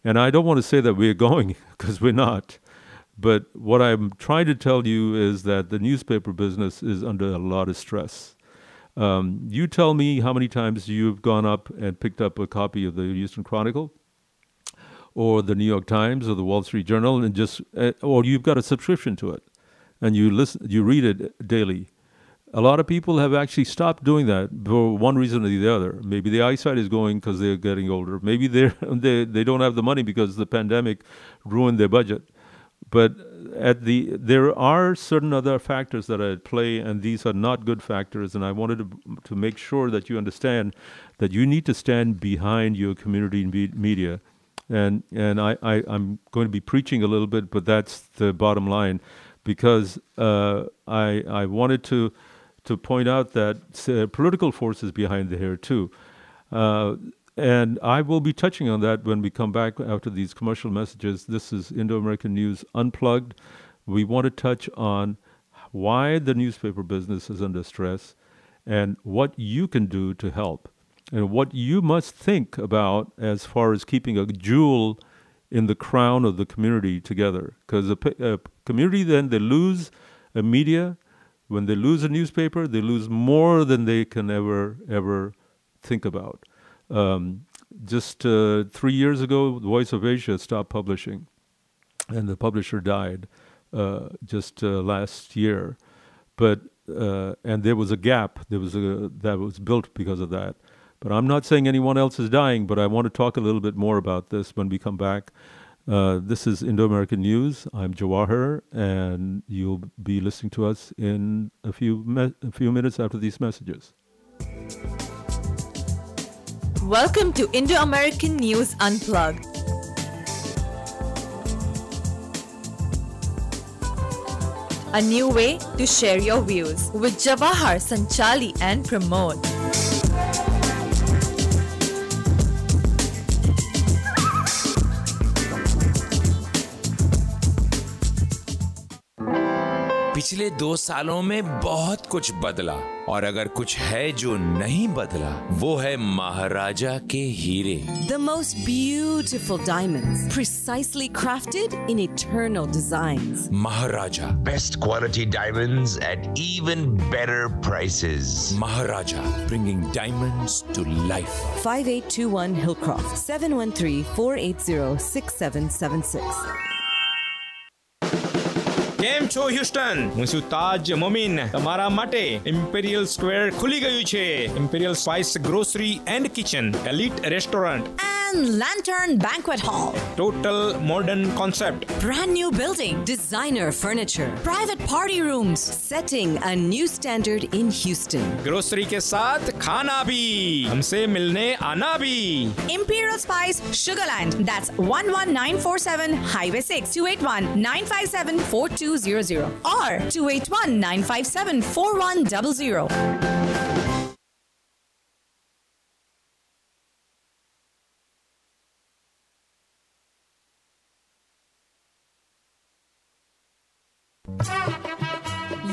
And I don't want to say that we're going, because we're not. But what I'm trying to tell you is that the newspaper business is under a lot of stress. Um, you tell me how many times you've gone up and picked up a copy of the Houston Chronicle or the New York Times or the Wall Street Journal and just, uh, or you've got a subscription to it and you listen, you read it daily. A lot of people have actually stopped doing that for one reason or the other. Maybe the eyesight is going because they're getting older. Maybe they they they don't have the money because the pandemic ruined their budget. But at the there are certain other factors that are at play, and these are not good factors. And I wanted to to make sure that you understand that you need to stand behind your community media. And and I, I I'm going to be preaching a little bit, but that's the bottom line, because uh, I I wanted to to point out that uh, political forces behind the hair too. Uh, and I will be touching on that when we come back after these commercial messages. This is Indo American News Unplugged. We want to touch on why the newspaper business is under stress and what you can do to help and what you must think about as far as keeping a jewel in the crown of the community together. Because a, a community then they lose a media when they lose a newspaper, they lose more than they can ever ever think about. Um, just uh, three years ago, the Voice of Asia stopped publishing, and the publisher died uh, just uh, last year. But uh, and there was a gap. There was a that was built because of that. But I'm not saying anyone else is dying. But I want to talk a little bit more about this when we come back. Uh, this is Indo American News. I'm Jawahar, and you'll be listening to us in a few me- a few minutes after these messages. Welcome to Indo American News Unplugged. A new way to share your views with Jawahar, Sanchali, and Pramod. पिछले दो सालों में बहुत कुछ बदला और अगर कुछ है जो नहीं बदला वो है महाराजा के हीरे। The most beautiful diamond precisely crafted in eternal design Maharaja. Best quality diamond at even better prices Maharaja bringing diamond to life zero six seven seven six કેમ છો, હ્યુસ્ટન? હું છું તાજ મોમીન. તમારા માટે ઇમ્પેરિયલ સ્ક્વેર ખુલી ગયું છે. Imperial spice grocery and kitchen elite restaurant Golden Lantern Banquet Hall. Total modern concept. Brand new building, designer furniture, private party rooms, setting a new standard in Houston. Grocery के साथ खाना भी, हमसे Imperial Spice Sugarland. That's 11947 Highway 6 281 957 4200 or 281 957 4100.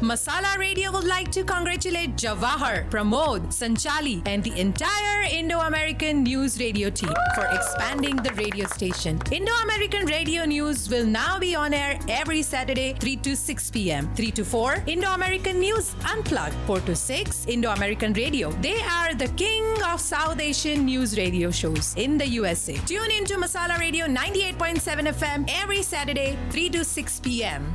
Masala Radio would like to congratulate Jawahar, Pramod, Sanchali, and the entire Indo American News Radio team for expanding the radio station. Indo American Radio News will now be on air every Saturday, 3 to 6 p.m. 3 to 4, Indo American News Unplugged. 4 to 6, Indo American Radio. They are the king of South Asian news radio shows in the USA. Tune in to Masala Radio 98.7 FM every Saturday, 3 to 6 p.m.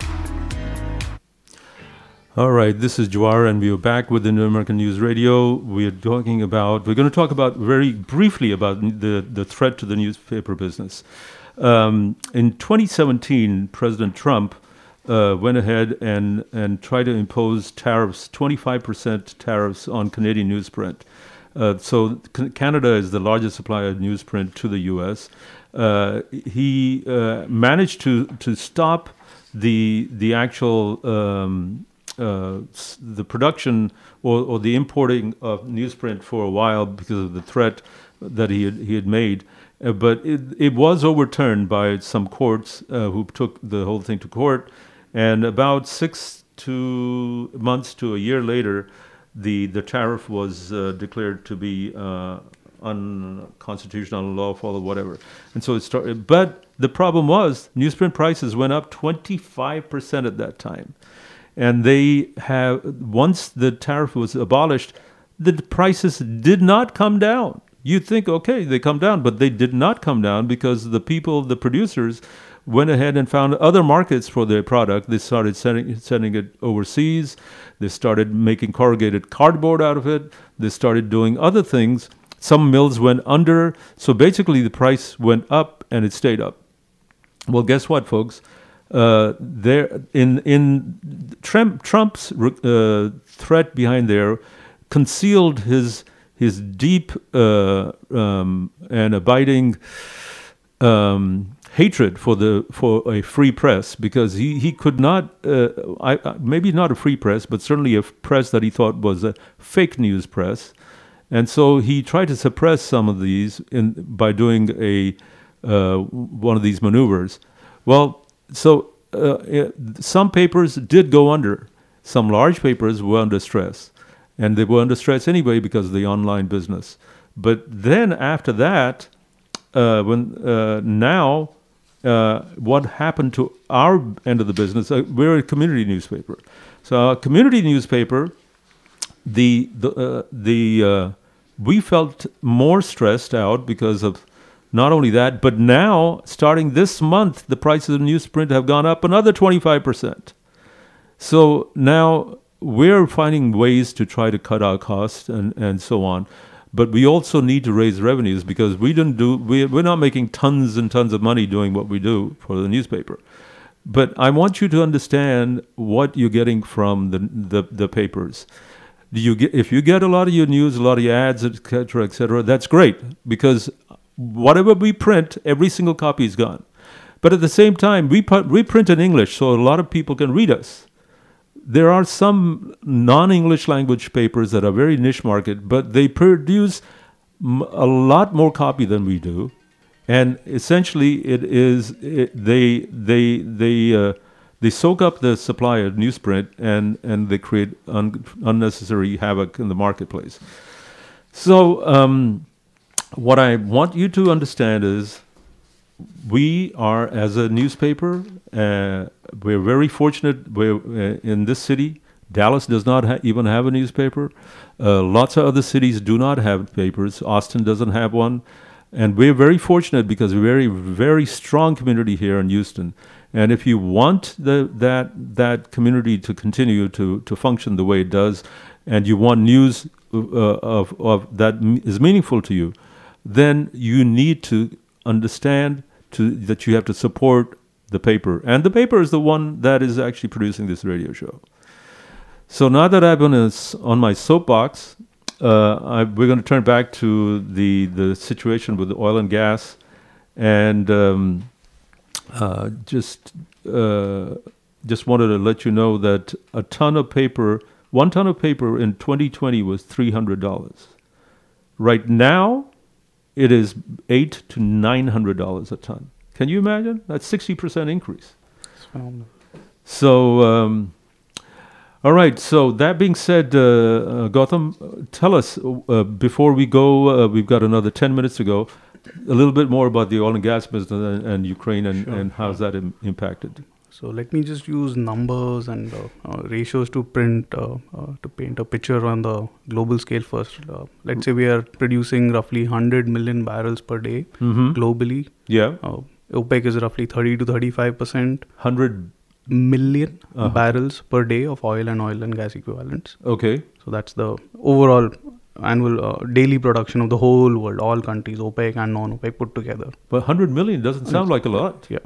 All right, this is Jawahar, and we are back with the New American News Radio. We are talking about, we're going to talk about very briefly about the, the threat to the newspaper business. Um, in 2017, President Trump uh, went ahead and, and tried to impose tariffs, 25% tariffs on Canadian newsprint. Uh, so Canada is the largest supplier of newsprint to the U.S. Uh, he uh, managed to to stop the the actual um, uh, the production or, or the importing of newsprint for a while because of the threat that he had, he had made. Uh, but it, it was overturned by some courts uh, who took the whole thing to court. And about six to months to a year later, the, the tariff was uh, declared to be uh, unconstitutional, unlawful, or whatever. And so it started. But the problem was newsprint prices went up 25% at that time and they have once the tariff was abolished the prices did not come down. You think okay they come down but they did not come down because the people the producers went ahead and found other markets for their product. They started sending, sending it overseas. They started making corrugated cardboard out of it. They started doing other things. Some mills went under. So basically the price went up and it stayed up. Well guess what folks uh, there in in Trump, Trump's uh, threat behind there concealed his his deep uh, um, and abiding um, hatred for the for a free press because he he could not uh, I, maybe not a free press but certainly a press that he thought was a fake news press. And so he tried to suppress some of these in by doing a uh, one of these maneuvers. Well so uh, some papers did go under. Some large papers were under stress, and they were under stress anyway because of the online business. But then after that, uh, when uh, now, uh, what happened to our end of the business? Uh, we're a community newspaper, so our community newspaper, the the uh, the we felt more stressed out because of not only that, but now starting this month, the prices of newsprint have gone up another twenty five percent. So now we're finding ways to try to cut our costs and, and so on. But we also need to raise revenues because we didn't do we, we're not making tons and tons of money doing what we do for the newspaper. But I want you to understand what you're getting from the the, the papers. Do you get if you get a lot of your news, a lot of your ads, et cetera, et cetera, that's great because whatever we print, every single copy is gone. But at the same time, we put, we print in English so a lot of people can read us. There are some non-English language papers that are very niche market, but they produce a lot more copy than we do, and essentially it is it, they they they uh, they soak up the supply of newsprint and and they create un, unnecessary havoc in the marketplace. So, um, what I want you to understand is we are, as a newspaper, uh, we're very fortunate. We're uh, in this city. Dallas does not ha- even have a newspaper. Uh, lots of other cities do not have papers. Austin doesn't have one. And we're very fortunate because we're very, very strong community here in Houston. And if you want the, that, that community to continue to, to function the way it does, and you want news uh, of, of that is meaningful to you, then you need to understand to, that you have to support the paper. And the paper is the one that is actually producing this radio show. So now that I've been on my soapbox, uh, I, we're going to turn back to the, the situation with oil and gas. And um, uh, just, uh, just wanted to let you know that a ton of paper, one ton of paper in 2020 was $300. Right now, it is eight to nine hundred dollars a ton. Can you imagine? That's sixty percent increase. So, um, all right. So that being said, uh, uh, Gautam, uh, tell us uh, before we go. Uh, we've got another ten minutes to go. A little bit more about the oil and gas business and, and Ukraine and, Sure, and how's that Im- impacted. So let me just use numbers and uh, uh, ratios to print uh, uh, to paint a picture on the global scale first. Uh, let's say we are producing roughly 100 million barrels per day Mhm. globally. Yeah. Uh, OPEC is roughly 30 to 35 percent. 100 million Uh-huh. barrels per day of oil and oil and gas equivalents. Okay. So that's the overall annual uh, daily production of the whole world, all countries, OPEC and non-OPEC put together. But 100 million doesn't sound like a lot. Yeah,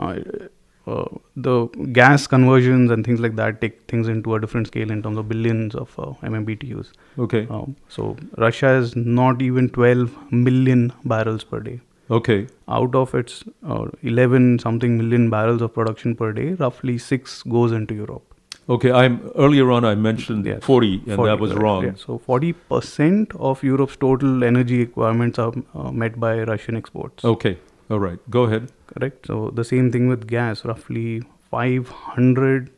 uh, the gas conversions and things like that take things into a different scale in terms of billions of uh, MMBTUs. Okay. Um, so Russia is not even 12 million barrels per day. Okay. Out of its uh, 11 something million barrels of production per day, roughly six goes into Europe. Okay. I'm earlier on. I mentioned 40, and 40, that was correct, wrong. yeah. So 40% of Europe's total energy requirements are uh, met by Russian exports. Okay. All right. Go ahead. Correct. So the same thing with gas. Roughly 500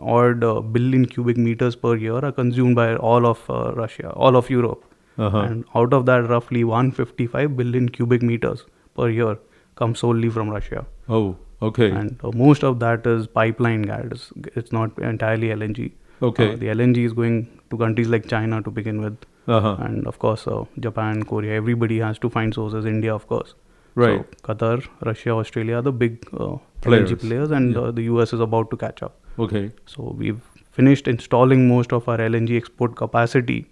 odd uh, billion cubic meters per year are consumed by all of uh, Russia, all of Europe. Uh-huh. And out of that, roughly 155 billion cubic meters per year come solely from Russia. Oh. Okay. And uh, most of that is pipeline gas. It's not entirely LNG. Okay. Uh, the LNG is going to countries like China to begin with. Uh-huh. And of course, uh, Japan, Korea, everybody has to find sources. India, of course. Right. So Qatar, Russia, Australia are the big uh, Players. LNG players, and Yeah. uh, the US is about to catch up. Okay. So we've finished installing most of our LNG export capacity.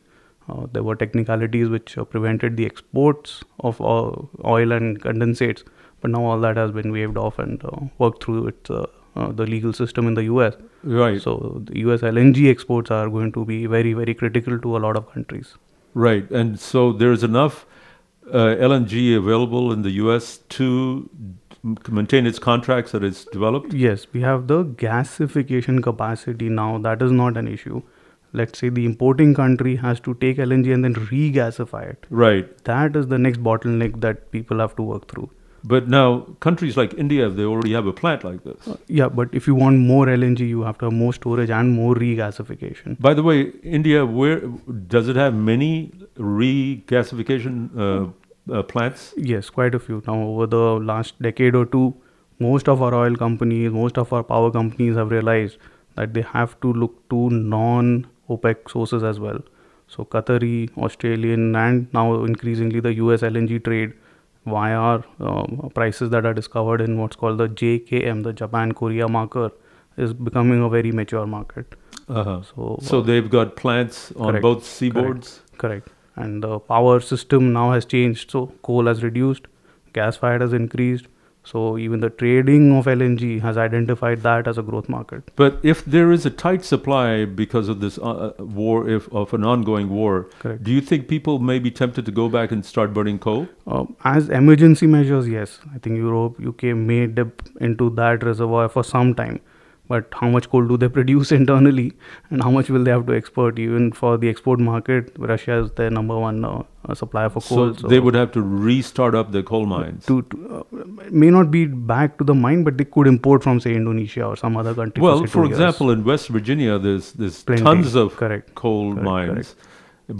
Uh, there were technicalities which uh, prevented the exports of uh, oil and condensates, but now all that has been waived off and uh, worked through its the legal system in the US. Right. So the US LNG exports are going to be very very critical to a lot of countries. Right. And so there's enough Uh, LNG available in the U.S. to maintain its contracts that it's developed. Yes, we have the gasification capacity now. That is not an issue. Let's say the importing country has to take LNG and then regasify it. Right. That is the next bottleneck that people have to work through. But now countries like India, they already have a plant like this. Yeah, but if you want more LNG, you have to have more storage and more regasification. By the way, India, where does it have many regasification uh, uh, plants? Yes, quite a few. Now, over the last decade or two, most of our oil companies, most of our power companies have realized that they have to look to non OPEC sources as well. So, Qatari, Australian, and now increasingly the US LNG trade via um, prices that are discovered in what's called the JKM, the Japan Korea marker, is becoming a very mature market. Uh-huh. So, So uh, they've got plants on Correct, both seaboards. Correct. correct. And the power system now has changed. So coal has reduced, gas fired has increased. So even the trading of LNG has identified that as a growth market. But if there is a tight supply because of this uh, uh, war, if of an ongoing war, Correct. do you think people may be tempted to go back and start burning coal? Uh, as emergency measures, yes, I think Europe, UK may dip into that reservoir for some time. But how much coal do they produce internally and how much will they have to export even for the export market russia is their number one uh, uh, supplier for coal So, coal they would have to restart up their coal mines. to, to uh, may not be back to the mine but they could import from say indonesia or some other country well, for, for years. example, in West Virginia, there's there's Plenty. tons of Correct. coal Correct, mines,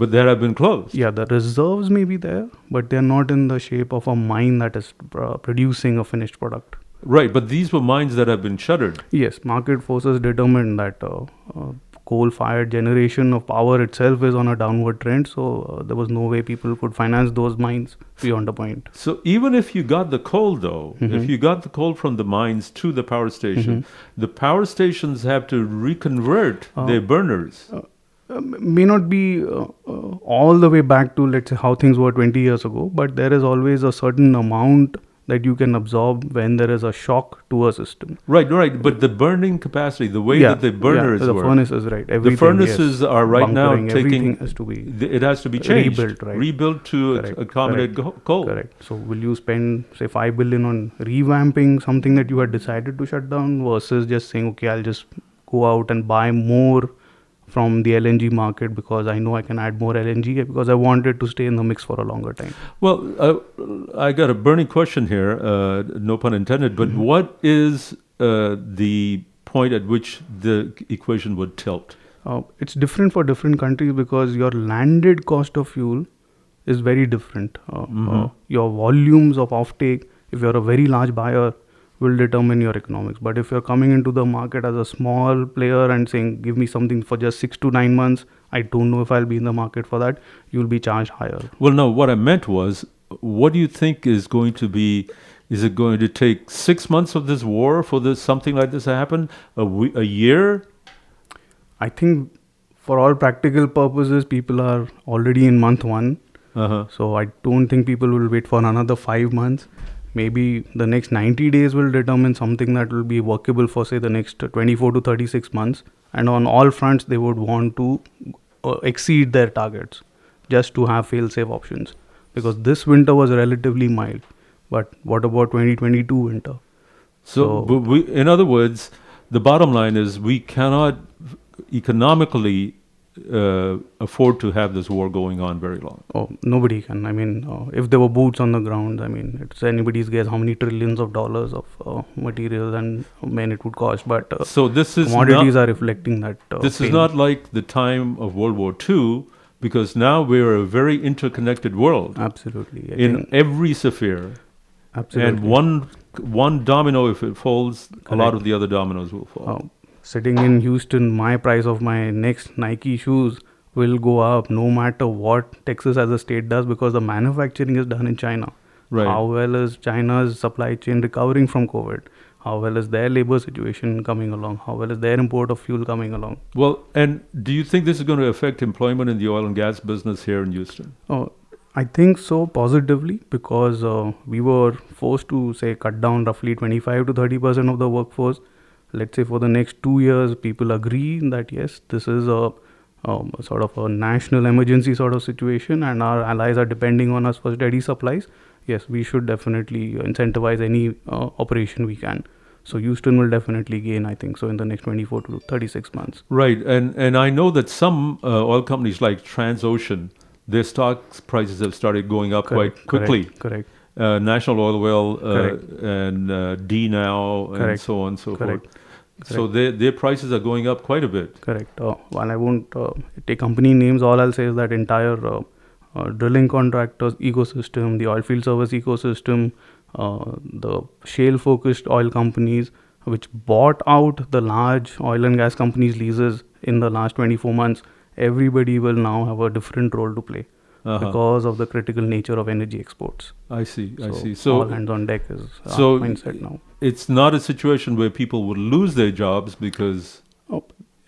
but they have been closed. Yeah, the reserves may be there, but they're not in the shape of a mine that is uh, producing a finished product. Right, but these were mines that have been shuttered. Yes, market forces determined that uh, uh, coal-fired generation of power itself is on a downward trend, so uh, there was no way people could finance those mines beyond a point. So even if you got the coal, though, if Mhm. you got the coal from the mines to the power station, the power stations have to reconvert Uh, their burners. Uh, may not be uh, uh, all the way back to let's say how things were 20 years ago, but there is always a certain amount that you can absorb when there is a shock to a system. Right, right. But the burning capacity, the way Yeah, that the yeah, burners the work, furnaces, right, the furnaces yes. are right now taking. has to be It has to be changed, rebuilt, right. rebuilt to Correct, accommodate correct, coal. Correct. So will you spend say five billion on revamping something that you had decided to shut down versus just saying, okay, I'll just go out and buy more from the LNG market because I know I can add more LNG because I wanted to stay in the mix for a longer time. Well, uh, I got a burning question here, uh, no pun intended, but Mm-hmm. what is uh, the point at which the equation would tilt? Uh, it's different for different countries because your landed cost of fuel is very different. Uh, Mhm. uh, your volumes of offtake, if you're a very large buyer, will determine your economics. But if you're coming into the market as a small player and saying, give me something for just six to nine months, I don't know if I'll be in the market for that, you'll be charged higher. Well, no, what I meant was, what do you think is going to be? Is it going to take six months of this war for this something like this to happen? A, we- a year? I think for all practical purposes, people are already in month one. Uh-huh. So I don't think people will wait for another five months. Maybe the next 90 days will determine something that will be workable for, say, the next 24 to 36 months. And on all fronts, they would want to uh, exceed their targets just to have fail safe options. Because this winter was relatively mild. But what about 2022 winter? So, but we, in other words, the bottom line is we cannot economically uh, afford to have this war going on very long. Oh, nobody can. I mean, uh, if there were boots on the ground, I mean, it's anybody's guess how many trillions of dollars of uh, materials and men it would cost. But uh, So this is commodities not- are reflecting that. Uh, this is not like the time of World War II, because now we're a very interconnected world. Absolutely. I in every sphere. Absolutely. And one one domino, if it falls, a lot of the other dominoes will fall. Uh, sitting in Houston, my price of my next Nike shoes will go up no matter what Texas as a state does because the manufacturing is done in China. Right. How well is China's supply chain recovering from COVID? How well is their labor situation coming along? How well is their import of fuel coming along? Well, and do you think this is going to affect employment in the oil and gas business here in Houston? Oh, I think so positively because uh, we were forced to say cut down roughly 25 to 30 percent of the workforce. Let's say for the next two years, people agree that yes, this is a, um, sort of a national emergency sort of situation, and our allies are depending on us for steady supplies. Yes, we should definitely incentivize any uh, operation we can. So Houston will definitely gain, I think, so in the next 24 to 36 months. Right, and and I know that some uh, oil companies like Transocean, their stock prices have started going up Correct, quite quickly. correct, correct. Uh, National Oilwell uh, and uh, D now and so on and so correct, forth. So their their prices are going up quite a bit. Correct. Uh, while I won't uh, take company names, all I'll say is that entire uh, uh, drilling contractors ecosystem, the oilfield service ecosystem, uh, the shale focused oil companies, which bought out the large oil and gas companies' leases in the last 24 months, everybody will now have a different role to play. Uh-huh. Because of the critical nature of energy exports. I see. I see. So all hands on deck is our so mindset now. It's not a situation where people would lose their jobs because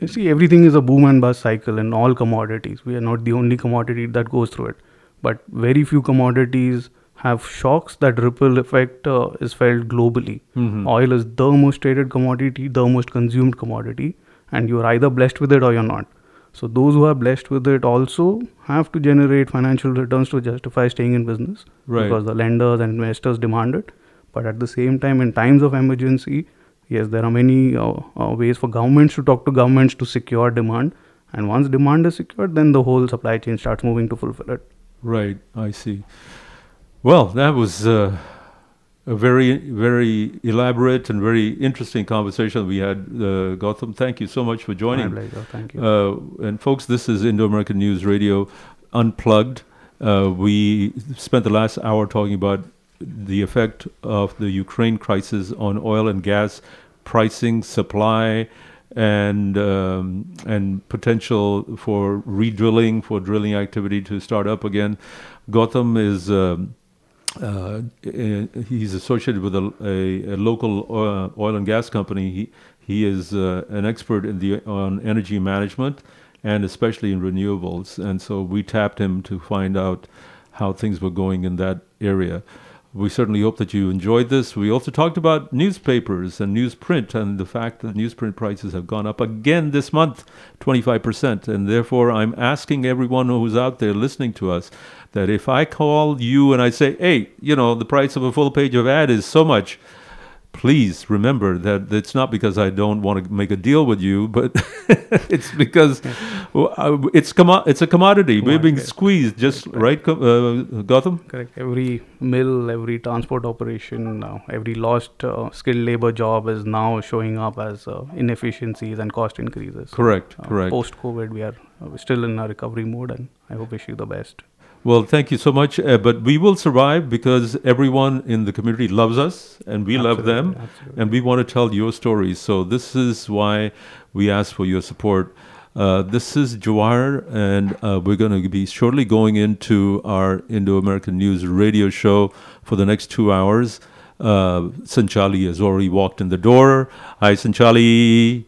You see, everything is a boom and bust cycle in all commodities. We are not the only commodity that goes through it. But very few commodities have shocks that ripple effect uh, is felt globally. Mhm. Oil is the most traded commodity, the most consumed commodity, and you're either blessed with it or you're not. So those who are blessed with it also have to generate financial returns to justify staying in business Right. because the lenders and investors demand it. But at the same time, in times of emergency, yes, there are many uh, uh, ways for governments to talk to governments to secure demand. And once demand is secured, then the whole supply chain starts moving to fulfill it. Right, I see. Well, that was uh, a very, very elaborate and very interesting conversation we had, uh, Gautam. Thank you so much for joining. My pleasure. Thank you. Uh, and folks, this is Indo American News Radio Unplugged. Uh, we spent the last hour talking about the effect of the Ukraine crisis on oil and gas pricing, supply, and um, and potential for redrilling, for drilling activity to start up again. Gautam is. Um, uh, he's associated with a, a, a local oil, oil, and gas company. He he is uh, an expert in the on energy management and especially in renewables. And so we tapped him to find out how things were going in that area. We certainly hope that you enjoyed this. We also talked about newspapers and newsprint and the fact that newsprint prices have gone up again this month, 25%. And therefore, I'm asking everyone who's out there listening to us that if I call you and I say, hey, you know, the price of a full page of ad is so much, please remember that it's not because I don't want to make a deal with you, but it's because it's commo- it's a commodity. We're being squeezed, just right, uh, Gautam? Correct. Every mill, every transport operation, uh, every lost uh, skilled labor job is now showing up as uh, inefficiencies and cost increases. Correct, correct. Post COVID, we are still in a recovery mode, and I hope wish you the best. Well, thank you so much. Uh, but we will survive because everyone in the community loves us and we absolutely, love them. Absolutely. And we want to tell your stories. So, this is why we ask for your support. Uh, this is Jawahar, and uh, we're going to be shortly going into our Indo American News radio show for the next two hours. Uh, Sanchali has already walked in the door. Hi, Sanchali.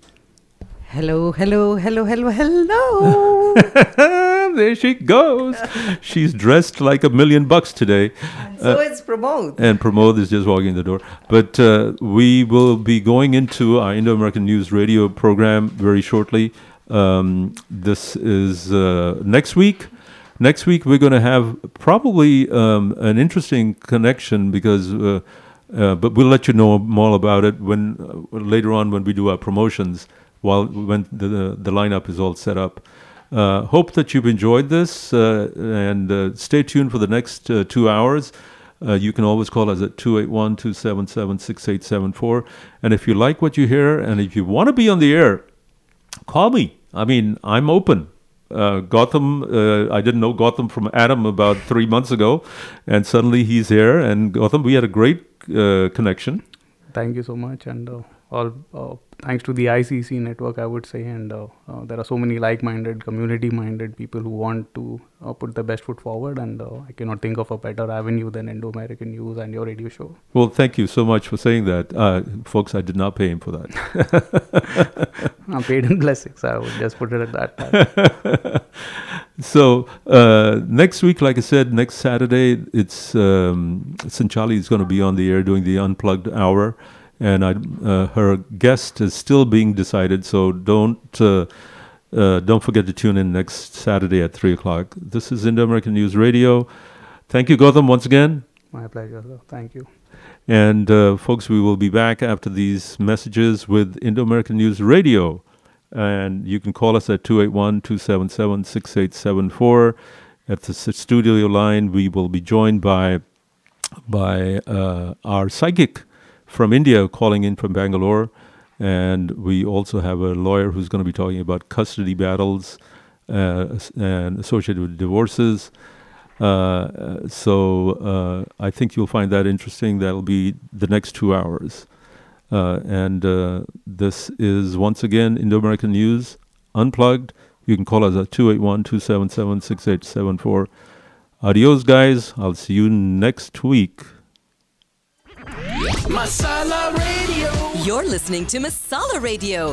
Hello, hello, hello, hello, hello. there she goes. She's dressed like a million bucks today. And so uh, is Pramod. And Pramod is just walking in the door. But uh, we will be going into our Indo American News radio program very shortly. Um, this is uh, next week. Next week, we're going to have probably um, an interesting connection because. Uh, uh, but we'll let you know more about it when uh, later on when we do our promotions while when the, the lineup is all set up. Uh, hope that you've enjoyed this uh, and uh, stay tuned for the next uh, two hours. Uh, you can always call us at 281 277 6874. And if you like what you hear and if you want to be on the air, call me. I mean, I'm open. Uh, Gautam, I didn't know Gautam from Adam about three months ago, and suddenly he's here. And Gautam, we had a great connection. Thank you so much. And all uh, thanks to the ICC network, I would say, and uh, uh, there are so many like-minded, community-minded people who want to uh, put the best foot forward, and uh, I cannot think of a better avenue than Indo-American News and your radio show. Well, thank you so much for saying that, uh, folks. I did not pay him for that. I'm paid in blessings. I would just put it at that. so next week, like I said, next Saturday, it's um, Sanchali is going to be on the air doing the Unplugged Hour and I, uh, her guest is still being decided. So don't uh, uh, don't forget to tune in next Saturday at three o'clock. This is Indo American News Radio. Thank you, Gautam, once again. My pleasure. Thank you. And uh, folks, we will be back after these messages with Indo American News Radio. And you can call us at 281 277 6874. At the studio line, we will be joined by by uh, our psychic from India calling in from Bangalore. And we also have a lawyer who's going to be talking about custody battles uh, and associated with divorces. Uh, so uh, I think you'll find that interesting. That'll be the next two hours. Uh, and uh, this is once again Indo American News Unplugged. You can call us at 281 277 6874. Adios, guys. I'll see you next week. Masala Radio. You're listening to Masala Radio